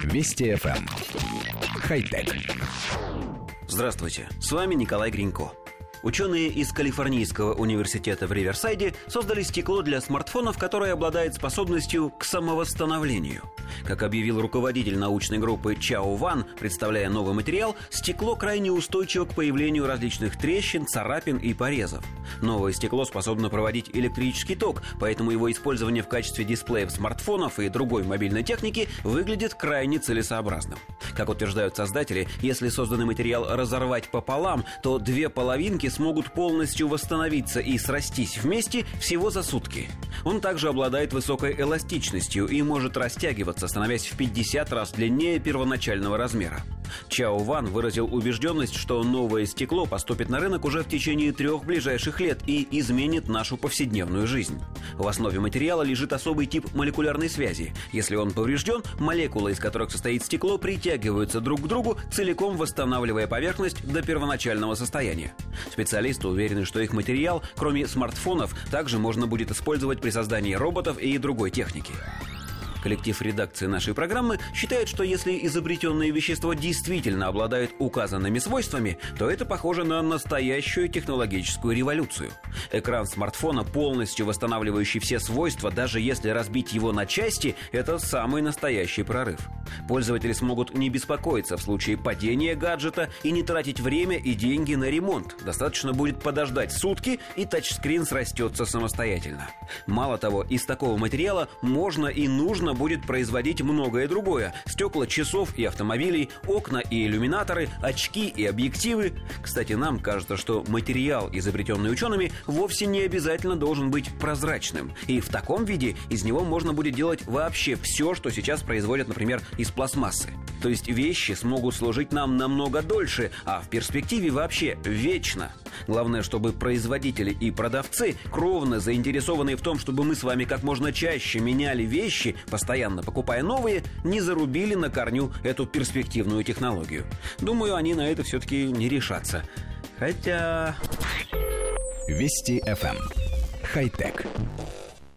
Вести FM. Эм. Хай-тек. Здравствуйте, с вами Николай Гринько. Ученые из Калифорнийского университета в Риверсайде создали стекло для смартфонов, которое обладает способностью к самовосстановлению. Как объявил руководитель научной группы Чао Ван, представляя новый материал, стекло крайне устойчиво к появлению различных трещин, царапин и порезов. Новое стекло способно проводить электрический ток, поэтому его использование в качестве дисплеев смартфонов и другой мобильной техники выглядит крайне целесообразным. Как утверждают создатели, если созданный материал разорвать пополам, то две половинки смогут полностью восстановиться и срастись вместе всего за сутки. Он также обладает высокой эластичностью и может растягиваться, становясь в 50 раз длиннее первоначального размера. Чао Ван выразил убежденность, что новое стекло поступит на рынок уже в течение трех ближайших лет и изменит нашу повседневную жизнь. В основе материала лежит особый тип молекулярной связи. Если он поврежден, молекулы, из которых состоит стекло, притягиваются друг к другу, целиком восстанавливая поверхность до первоначального состояния. Специалисты уверены, что их материал, кроме смартфонов, также можно будет использовать при создании роботов и другой техники. Коллектив редакции нашей программы считает, что если изобретенное вещество действительно обладает указанными свойствами, то это похоже на настоящую технологическую революцию. Экран смартфона, полностью восстанавливающий все свойства, даже если разбить его на части, это самый настоящий прорыв. Пользователи смогут не беспокоиться в случае падения гаджета и не тратить время и деньги на ремонт. Достаточно будет подождать сутки, и тачскрин срастется самостоятельно. Мало того, из такого материала можно и нужно будет производить многое другое. Стекла часов и автомобилей, окна и иллюминаторы, очки и объективы. Кстати, нам кажется, что материал, изобретенный учеными, вовсе не обязательно должен быть прозрачным. И в таком виде из него можно будет делать вообще все, что сейчас производят, например, из пластмассы. То есть вещи смогут служить нам намного дольше, а в перспективе вообще вечно. Главное, чтобы производители и продавцы, кровно заинтересованные в том, чтобы мы с вами как можно чаще меняли вещи, постоянно покупая новые, не зарубили на корню эту перспективную технологию. Думаю, они на это все-таки не решатся. Хотя... Вести FM. Эм. Хай-тек.